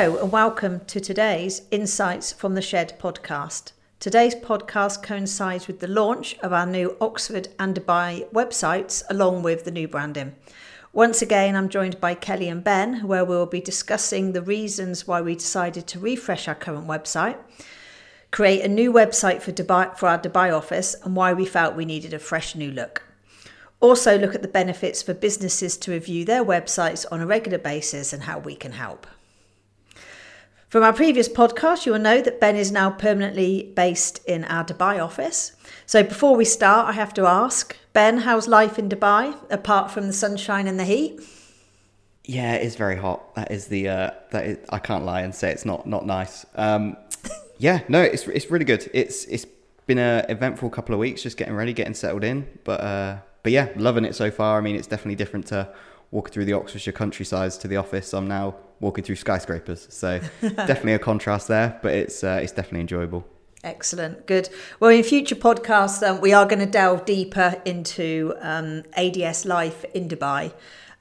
Hello, and welcome to today's Insights from the Shed podcast. Today's podcast coincides with the launch of our new Oxford and Dubai websites, along with the new branding. Once again, I'm joined by Kelly and Ben, where we'll be discussing the reasons why we decided to refresh our current website, create a new website for Dubai for our Dubai office, and why we felt we needed a fresh new look. Also, look at the benefits for businesses to review their websites on a regular basis and how we can help. From our previous podcast, you will know that Ben is now permanently based in our Dubai office. So before we start, I have to ask Ben, how's life in Dubai apart from the sunshine and the heat? Yeah, it is very hot. That is the uh, that is, I can't lie and say it's not not nice. Um, yeah, no, it's it's really good. It's it's been a eventful couple of weeks, just getting ready, getting settled in. But uh, but yeah, loving it so far. I mean, it's definitely different to walking through the Oxfordshire countryside to the office. I'm now walking through skyscrapers, so definitely a contrast there. But it's uh, it's definitely enjoyable. Excellent, good. Well, in future podcasts, um, we are going to delve deeper into um, ADS life in Dubai.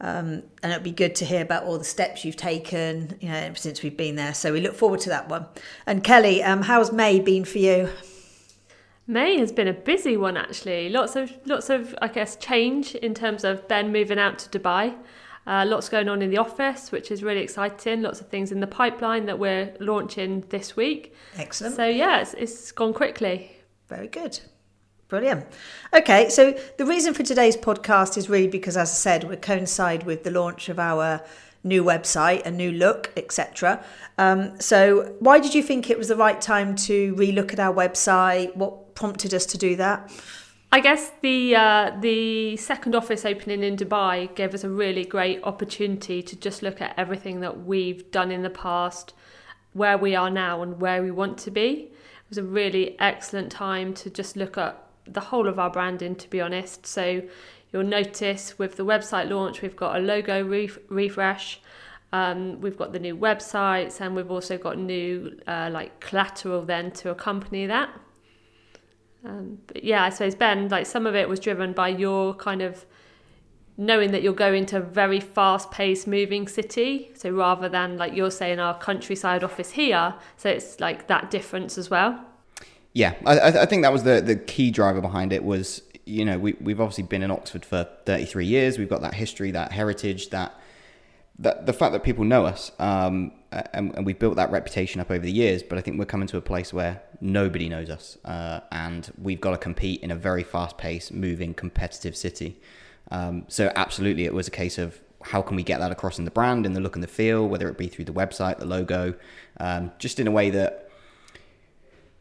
Um, and it'd be good to hear about all the steps you've taken, you know, since we've been there. So we look forward to that one. And Kelly, um, how's May been for you? May has been a busy one actually. Lots of lots of I guess change in terms of Ben moving out to Dubai. Uh, lots going on in the office, which is really exciting. Lots of things in the pipeline that we're launching this week. Excellent. So yeah, it's, it's gone quickly. Very good. Brilliant. Okay, so the reason for today's podcast is really because, as I said, we coincide with the launch of our new website, a new look, etc. Um, so, why did you think it was the right time to relook at our website? What prompted us to do that? I guess the uh, the second office opening in Dubai gave us a really great opportunity to just look at everything that we've done in the past, where we are now, and where we want to be. It was a really excellent time to just look at the whole of our branding, to be honest. So you'll notice with the website launch, we've got a logo ref- refresh. Um, we've got the new websites and we've also got new uh, like collateral then to accompany that. Um, but yeah, I suppose Ben, like some of it was driven by your kind of knowing that you're going to a very fast-paced moving city. So rather than like you're saying our countryside office here, so it's like that difference as well. Yeah, I, I think that was the the key driver behind it was you know we we've obviously been in Oxford for 33 years. We've got that history, that heritage, that that the fact that people know us, um, and, and, we've built that reputation up over the years. But I think we're coming to a place where nobody knows us, uh, and we've got to compete in a very fast-paced, moving, competitive city. Um, so absolutely, it was a case of how can we get that across in the brand, in the look and the feel, whether it be through the website, the logo, um, just in a way that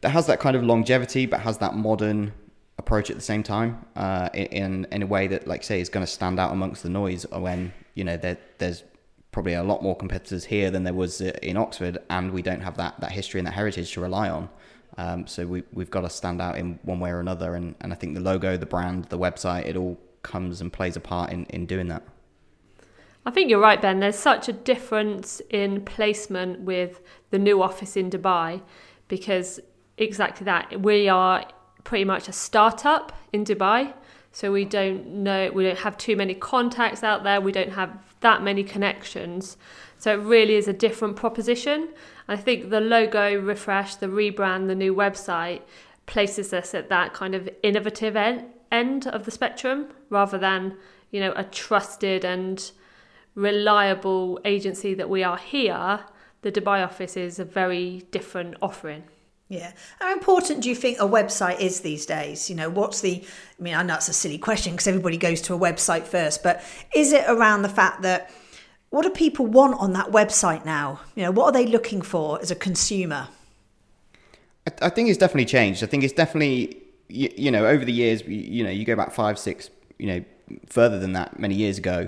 that has that kind of longevity, but has that modern approach at the same time, uh, in in a way that, like say, is going to stand out amongst the noise when you know there, there's probably a lot more competitors here than there was uh, in Oxford, and we don't have that that history and that heritage to rely on. Um, so we we've got to stand out in one way or another, and, and I think the logo, the brand, the website, it all comes and plays a part in, in doing that. I think you're right, Ben. There's such a difference in placement with the new office in Dubai because exactly that. We are pretty much a startup in Dubai. So we don't know, we don't have too many contacts out there, we don't have that many connections. So it really is a different proposition. I think the logo refresh, the rebrand, the new website places us at that kind of innovative en- end of the spectrum rather than, you know, a trusted and reliable agency that we are here. The Dubai office is a very different offering. Yeah. How important do you think a website is these days? You know, what's the, I mean, I know it's a silly question because everybody goes to a website first, but is it around the fact that what do people want on that website now? You know, what are they looking for as a consumer? I, I think it's definitely changed. I think it's definitely, you, you know, over the years, you, you know, you go back five, six, you know, further than that many years ago,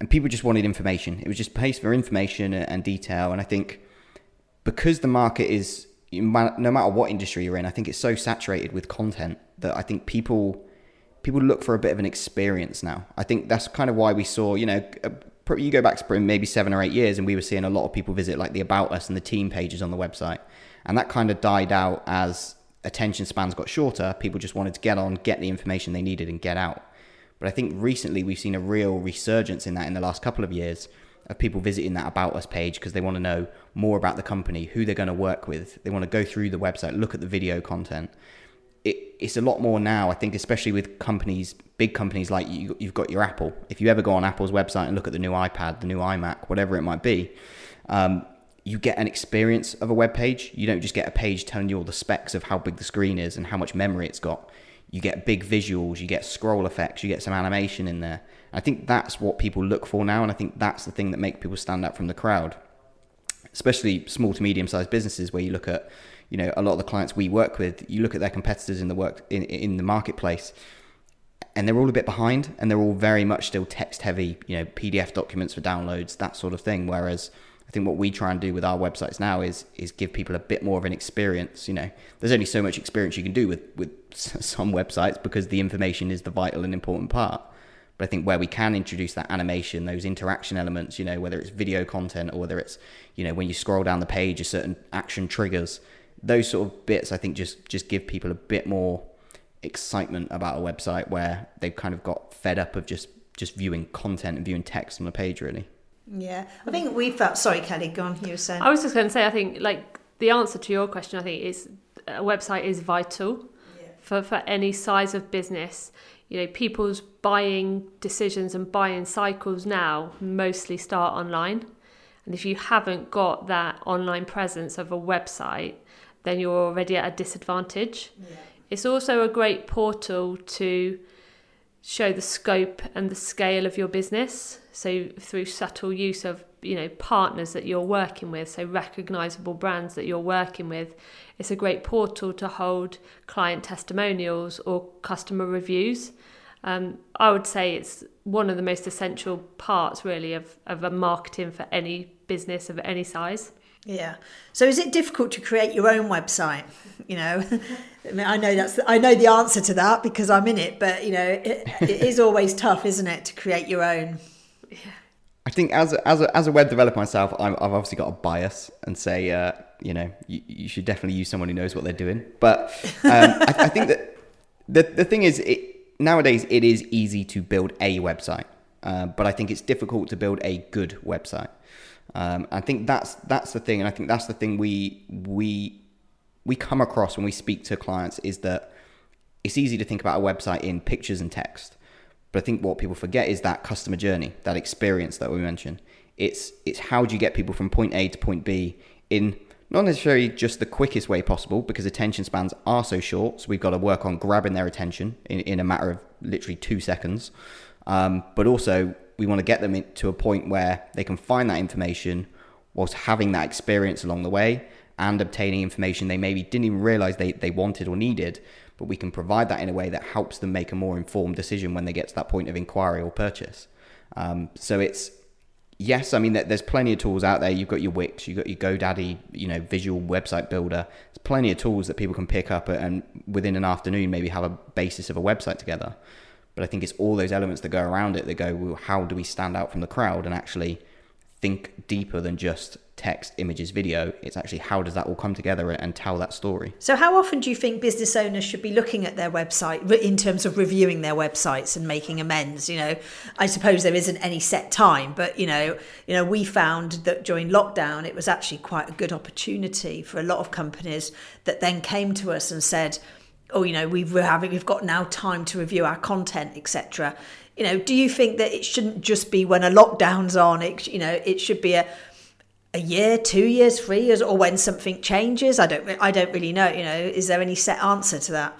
and people just wanted information. It was just pace for information and detail. And I think because the market is no matter what industry you're in, I think it's so saturated with content that I think people people look for a bit of an experience now. I think that's kind of why we saw, you know, uh, you go back to maybe seven or eight years, and we were seeing a lot of people visit like the about us and the team pages on the website, and that kind of died out as attention spans got shorter. People just wanted to get on, get the information they needed, and get out. But I think recently we've seen a real resurgence in that in the last couple of years, of people visiting that about us page because they want to know more about the company, who they're going to work with. They want to go through the website, look at the video content. It, it's a lot more now, I think, especially with companies, big companies like you, you've got your Apple. If you ever go on Apple's website and look at the new iPad, the new iMac, whatever it might be, um, you get an experience of a web page. You don't just get a page telling you all the specs of how big the screen is and how much memory it's got. You get big visuals, you get scroll effects, you get some animation in there. I think that's what people look for now, and I think that's the thing that makes people stand out from the crowd, especially small to medium sized businesses where you look at, you know, a lot of the clients we work with. You look at their competitors in the work in in the marketplace, and they're all a bit behind, and they're all very much still text heavy, you know, PDF documents for downloads, that sort of thing. Whereas I think what we try and do with our websites now is is give people a bit more of an experience. You know, there's only so much experience you can do with with some websites because the information is the vital and important part. But I think where we can introduce that animation, those interaction elements, you know, whether it's video content or whether it's, you know, when you scroll down the page, a certain action triggers, those sort of bits, I think just just give people a bit more excitement about a website where they've kind of got fed up of just just viewing content and viewing text on the page, really. Yeah, I think we felt. Sorry, Kelly, go on. You were saying. I was just going to say, I think like the answer to your question, I think is a website is vital yeah. for for any size of business. You know, people's buying decisions and buying cycles now mostly start online, and if you haven't got that online presence of a website, then you're already at a disadvantage. Yeah. It's also a great portal to show the scope and the scale of your business. So through subtle use of you know partners that you're working with, so recognizable brands that you're working with, it's a great portal to hold client testimonials or customer reviews. Um, I would say it's one of the most essential parts, really, of, of a marketing for any business of any size. Yeah. So is it difficult to create your own website? You know, I mean, I know that's the, I know the answer to that because I'm in it, but you know, it, it is always tough, isn't it, to create your own? Yeah. I think as a, as a, as a web developer myself, i have obviously got a bias and say, uh, you know, you, you, should definitely use someone who knows what they're doing. But um, I, I, think that the the thing is, it, nowadays it is easy to build a website, uh, but I think it's difficult to build a good website. Um, I think that's that's the thing, and I think that's the thing we we we come across when we speak to clients is that it's easy to think about a website in pictures and text, but I think what people forget is that customer journey, that experience that we mentioned. It's it's how do you get people from point A to point B in not necessarily just the quickest way possible because attention spans are so short. So we've got to work on grabbing their attention in, in a matter of literally two seconds. Um, but also we want to get them to a point where they can find that information whilst having that experience along the way and obtaining information they maybe didn't even realize they, they wanted or needed but we can provide that in a way that helps them make a more informed decision when they get to that point of inquiry or purchase. Um, so it's yes i mean there's plenty of tools out there. You've got your wix you've got your godaddy you know visual website builder. There's plenty of tools that people can pick up and within an afternoon maybe have a basis of a website together but I think it's all those elements that go around it that go, well, how do we stand out from the crowd and actually think deeper than just text, images, video. It's actually how does that all come together and tell that story. So, how often do you think business owners should be looking at their website in terms of reviewing their websites and making amends? You know, I suppose there isn't any set time, but you know, you know, we found that during lockdown, it was actually quite a good opportunity for a lot of companies that then came to us and said oh, you know, we've, we're having, we've got now time to review our content, etc. You know, do you think that it shouldn't just be when a lockdown's on? It, you know, it should be a a year, two years, three years, or when something changes. I don't, I don't really know. You know, is there any set answer to that?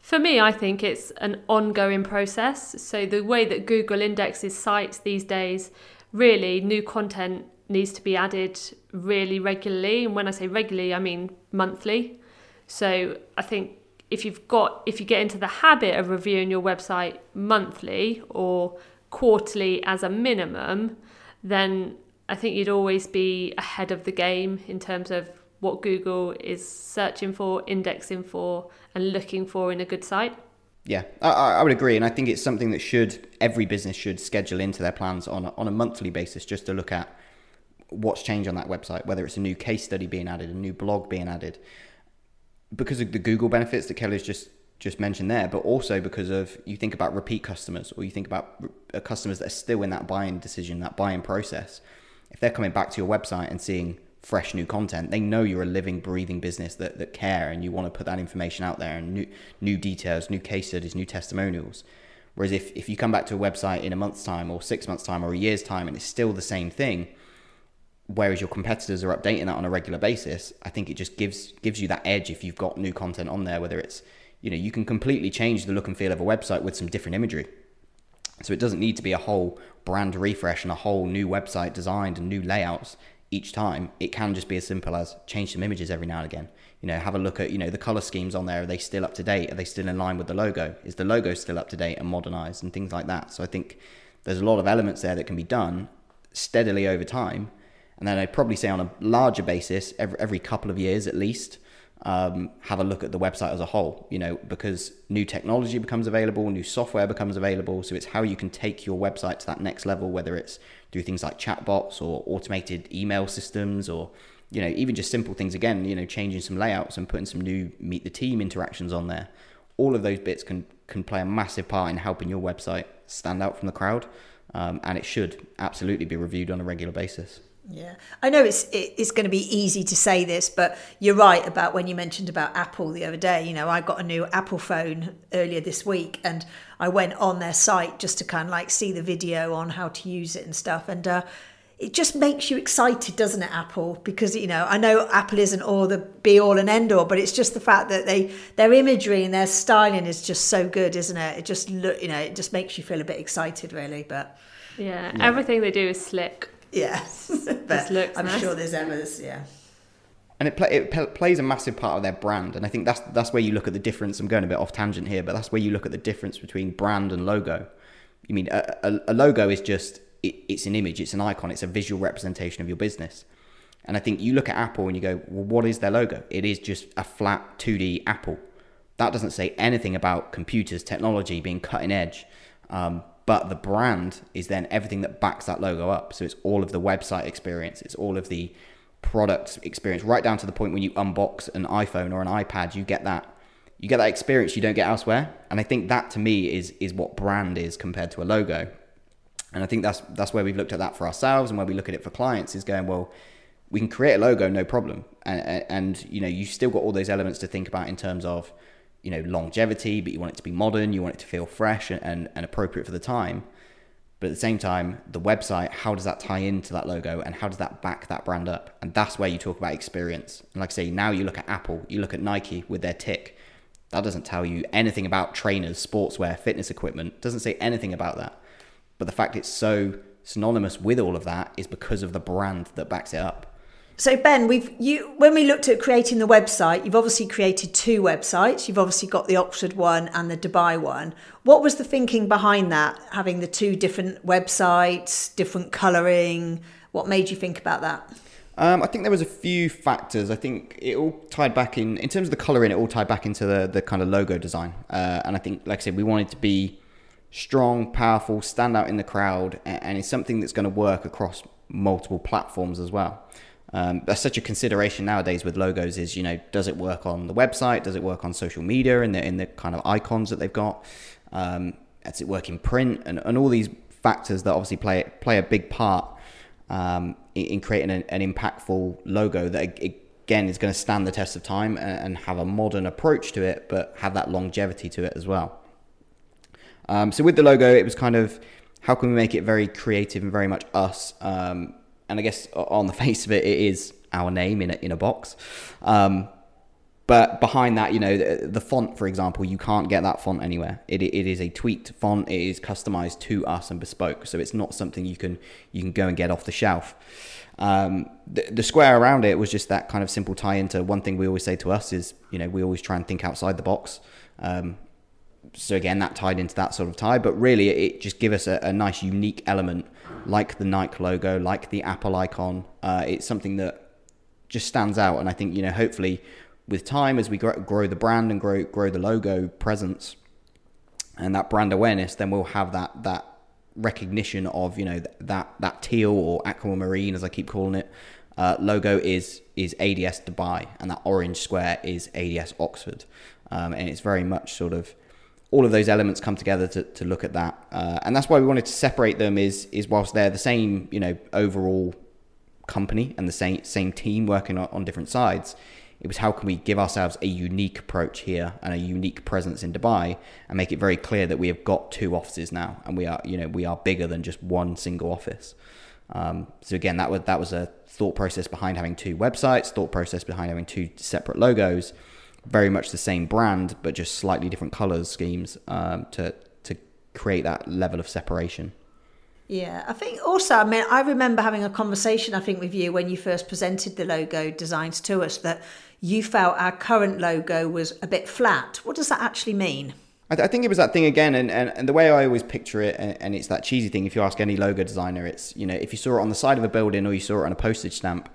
For me, I think it's an ongoing process. So the way that Google indexes sites these days, really, new content needs to be added really regularly. And when I say regularly, I mean monthly. So I think if you've got if you get into the habit of reviewing your website monthly or quarterly as a minimum, then I think you'd always be ahead of the game in terms of what Google is searching for, indexing for, and looking for in a good site. Yeah, I, I would agree, and I think it's something that should every business should schedule into their plans on a, on a monthly basis, just to look at what's changed on that website, whether it's a new case study being added, a new blog being added, because of the Google benefits that Kelly's just just mentioned there, but also because of you think about repeat customers or you think about uh, customers that are still in that buying decision, that buying process. if they're coming back to your website and seeing fresh new content, they know you're a living, breathing business that, that care and you want to put that information out there and new new details, new case studies, new testimonials. Whereas if, if you come back to a website in a month's time or six months' time or a year's time and it's still the same thing, whereas your competitors are updating that on a regular basis, I think it just gives gives you that edge if you've got new content on there, whether it's you know, you can completely change the look and feel of a website with some different imagery. So it doesn't need to be a whole brand refresh and a whole new website designed and new layouts each time. It can just be as simple as change some images every now and again. You know, have a look at, you know, the color schemes on there. Are they still up to date? Are they still in line with the logo? Is the logo still up to date and modernized and things like that? So I think there's a lot of elements there that can be done steadily over time. And then I'd probably say on a larger basis, every, every couple of years at least, um, have a look at the website as a whole, you know, because new technology becomes available, new software becomes available. So it's how you can take your website to that next level, whether it's through things like chatbots or automated email systems or, you know, even just simple things again, you know, changing some layouts and putting some new meet the team interactions on there. All of those bits can, can play a massive part in helping your website stand out from the crowd. Um, and it should absolutely be reviewed on a regular basis. Yeah, I know it's it's going to be easy to say this, but you're right about when you mentioned about Apple the other day. You know, I got a new Apple phone earlier this week, and I went on their site just to kind of like see the video on how to use it and stuff, and. Uh, it just makes you excited, doesn't it, Apple? Because you know, I know Apple isn't all the be all and end all, but it's just the fact that they their imagery and their styling is just so good, isn't it? It just look, you know, it just makes you feel a bit excited, really. But yeah, yeah. everything they do is slick. Yes, but I'm nice. sure there's others. Yeah. And it, play, it p- plays a massive part of their brand, and I think that's that's where you look at the difference. I'm going a bit off tangent here, but that's where you look at the difference between brand and logo. You mean a, a, a logo is just it, it's an image, it's an icon, it's a visual representation of your business. And I think you look at Apple and you go, well, what is their logo? It is just a flat 2D Apple. That doesn't say anything about computers, technology being cutting edge. Um, but the brand is then everything that backs that logo up. So it's all of the website experience, it's all of the product experience, right down to the point when you unbox an iPhone or an iPad, you get that you get that experience you don't get elsewhere. And I think that to me is is what brand is compared to a logo. And I think that's that's where we've looked at that for ourselves and where we look at it for clients is going, well, we can create a logo, no problem. And, and, you know, you still got all those elements to think about in terms of you know longevity, but you want it to be modern, you want it to feel fresh and, and, and appropriate for the time. But at the same time, the website, how does that tie into that logo and how does that back that brand up? And that's where you talk about experience. And like I say, now you look at Apple, you look at Nike with their tick. That doesn't tell you anything about trainers, sportswear, fitness equipment. doesn't say anything about that. But the fact it's so synonymous with all of that is because of the brand that backs it up. So Ben, we've you when we looked at creating the website, you've obviously created two websites. You've obviously got the Oxford one and the Dubai one. What was the thinking behind that? Having the two different websites, different colouring. What made you think about that? Um, I think there was a few factors. I think it all tied back in in terms of the colouring. It all tied back into the the kind of logo design. Uh, and I think, like I said, we wanted to be strong, powerful, stand out in the crowd, and, and it's something that's going to work across multiple platforms as well. Um, that's such a consideration nowadays with logos is you know does it work on the website? Does it work on social media and the in the kind of icons that they've got? Um, does it work in print? And, and all these factors that obviously play play a big part um, in, in, creating an, an, impactful logo that again is going to stand the test of time and, and, have a modern approach to it but have that longevity to it as well. Um, so with the logo it was kind of how can we make it very creative and very much us um, and I guess on the face of it, it is our name in a, in a box. Um, but behind that, you know, the, the, font, for example, you can't get that font anywhere. It, it is a tweaked font. It is customized to us and bespoke, so it's not something you can you can go and get off the shelf. Um, the, the, square around it was just that kind of simple tie into one thing we always say to us is, you know, we always try and think outside the box. Um, so again, that tied into that sort of tie, but really it just give us a, a nice, unique element like the Nike logo, like the Apple icon. Uh, it's something that just stands out, and I think you know, hopefully, with time as we grow, grow the brand and grow grow the logo presence and that brand awareness, then we'll have that that recognition of you know that that teal or aquamarine, as I keep calling it, uh, logo is is ADS Dubai, and that orange square is ADS Oxford, um, and it's very much sort of all of those elements come together to, to look at that, uh, and that's why we wanted to separate them. Is is whilst they're the same, you know, overall company and the same same team working on, on different sides. It was how can we give ourselves a unique approach here and a unique presence in Dubai and make it very clear that we have got two offices now and we are you know we are bigger than just one single office. Um, so again, that was that was a thought process behind having two websites, thought process behind having two separate logos, very much the same brand but just slightly different colors schemes um, to to create that level of separation. Yeah, I think also, I mean, I remember having a conversation, I think, with you when you first presented the logo designs to us that you felt our current logo was a bit flat. What does that actually mean? I, th- I think it was that thing again, and, and, and the way I always picture it, and, and it's that cheesy thing. If you ask any logo designer, it's you know if you saw it on the side of a building or you saw it on a postage stamp,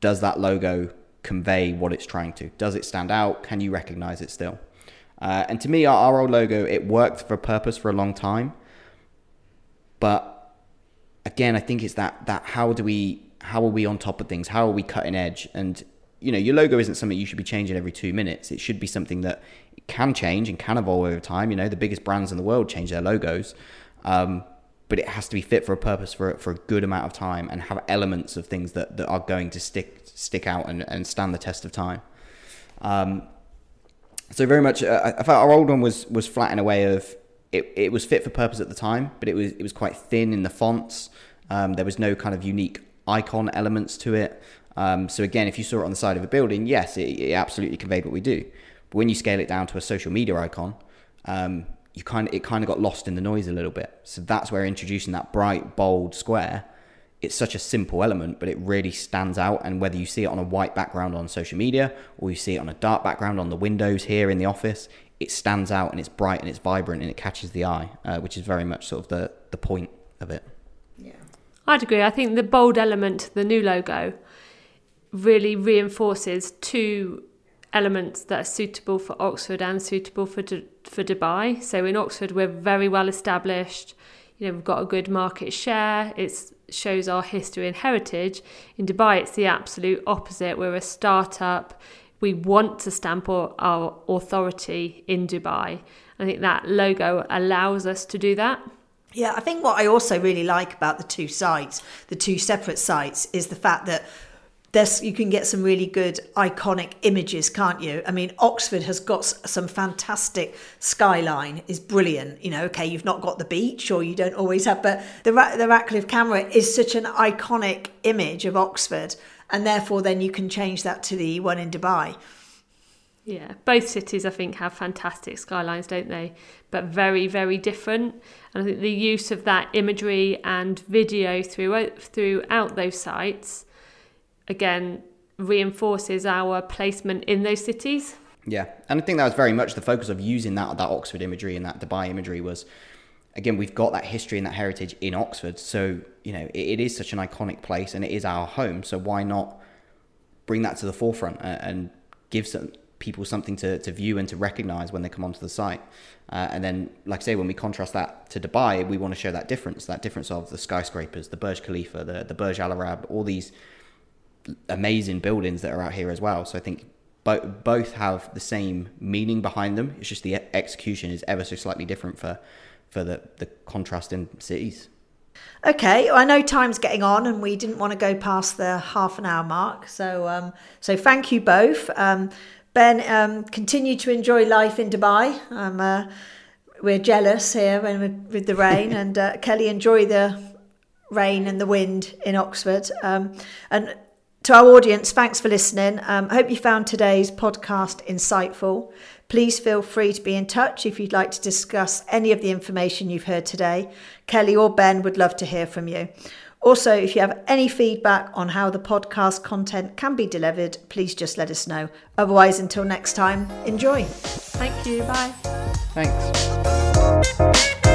does that logo convey what it's trying to? Does it stand out? Can you recognize it still? Uh, and to me, our, our old logo it worked for a purpose for a long time, but again, I think it's that that how do we how are we on top of things? How are we cutting edge? And you know, your logo isn't something you should be changing every two minutes. It should be something that can change and can evolve over time. You know, the biggest brands in the world change their logos, um, but it has to be fit for a purpose for for a good amount of time and have elements of things that, that are going to stick stick out and, and stand the test of time. Um, so very much, uh, I felt our old one was was flat in a way of it, it was fit for purpose at the time, but it was it was quite thin in the fonts. Um, there was no kind of unique icon elements to it. Um, so again, if you saw it on the side of a building, yes, it, it, absolutely conveyed what we do. But when you scale it down to a social media icon, um, you kind of it kind of got lost in the noise a little bit. So that's where introducing that bright, bold square. It's such a simple element, but it really stands out. And whether you see it on a white background on social media or you see it on a dark background on the windows here in the office, it stands out and it's bright and it's vibrant and it catches the eye, uh, which is very much sort of the the point of it. Yeah, I'd agree. I think the bold element, the new logo, really reinforces two elements that are suitable for Oxford and suitable for for Dubai. So in Oxford, we're very well established. You know, we've got a good market share. It shows our history and heritage. In Dubai, it's the absolute opposite. We're a startup. We want to stamp our authority in Dubai. I think that logo allows us to do that. Yeah, I think what I also really like about the two sites, the two separate sites, is the fact that there's you can get some really good iconic images can't you? I mean oxford has got some fantastic skyline is brilliant you know okay you've not got the beach or you don't always have but the the Radcliffe Camera is such an iconic image of oxford and therefore then you can change that to the one in dubai. Yeah both cities i think have fantastic skylines don't they? But very very different. And i think the use of that imagery and video throughout throughout those sites again reinforces our placement in those cities. Yeah, and I think that was very much the focus of using that that Oxford imagery and that Dubai imagery was again we've got that history and that heritage in Oxford, so you know it, it is such an iconic place and it is our home. So why not bring that to the forefront and, and give some people something to, to view and to recognize when they come onto the site. Uh, and then, like I say, when we contrast that to Dubai, we want to show that difference, that difference of the skyscrapers, the Burj Khalifa, the, the Burj Al Arab, all these amazing buildings that are out here as well. So I think bo- both have the same meaning behind them. It's just the execution is ever so slightly different for for the the contrast in cities. Okay, I know time's getting on, and we didn't want to go past the half an hour mark. So, um, so thank you both. Um, ben, um, continue to enjoy life in Dubai. Um, uh, we're jealous here when with the rain, and uh, Kelly, enjoy the rain and the wind in Oxford. Um, and to our audience, thanks for listening. Um, I hope you found today's podcast insightful. Please feel free to be in touch if you'd like to discuss any of the information you've heard today. Kelly or Ben would love to hear from you. Also, if you have any feedback on how the podcast content can be delivered, please just let us know. Otherwise, until next time, enjoy. Thank you. Bye. Thanks.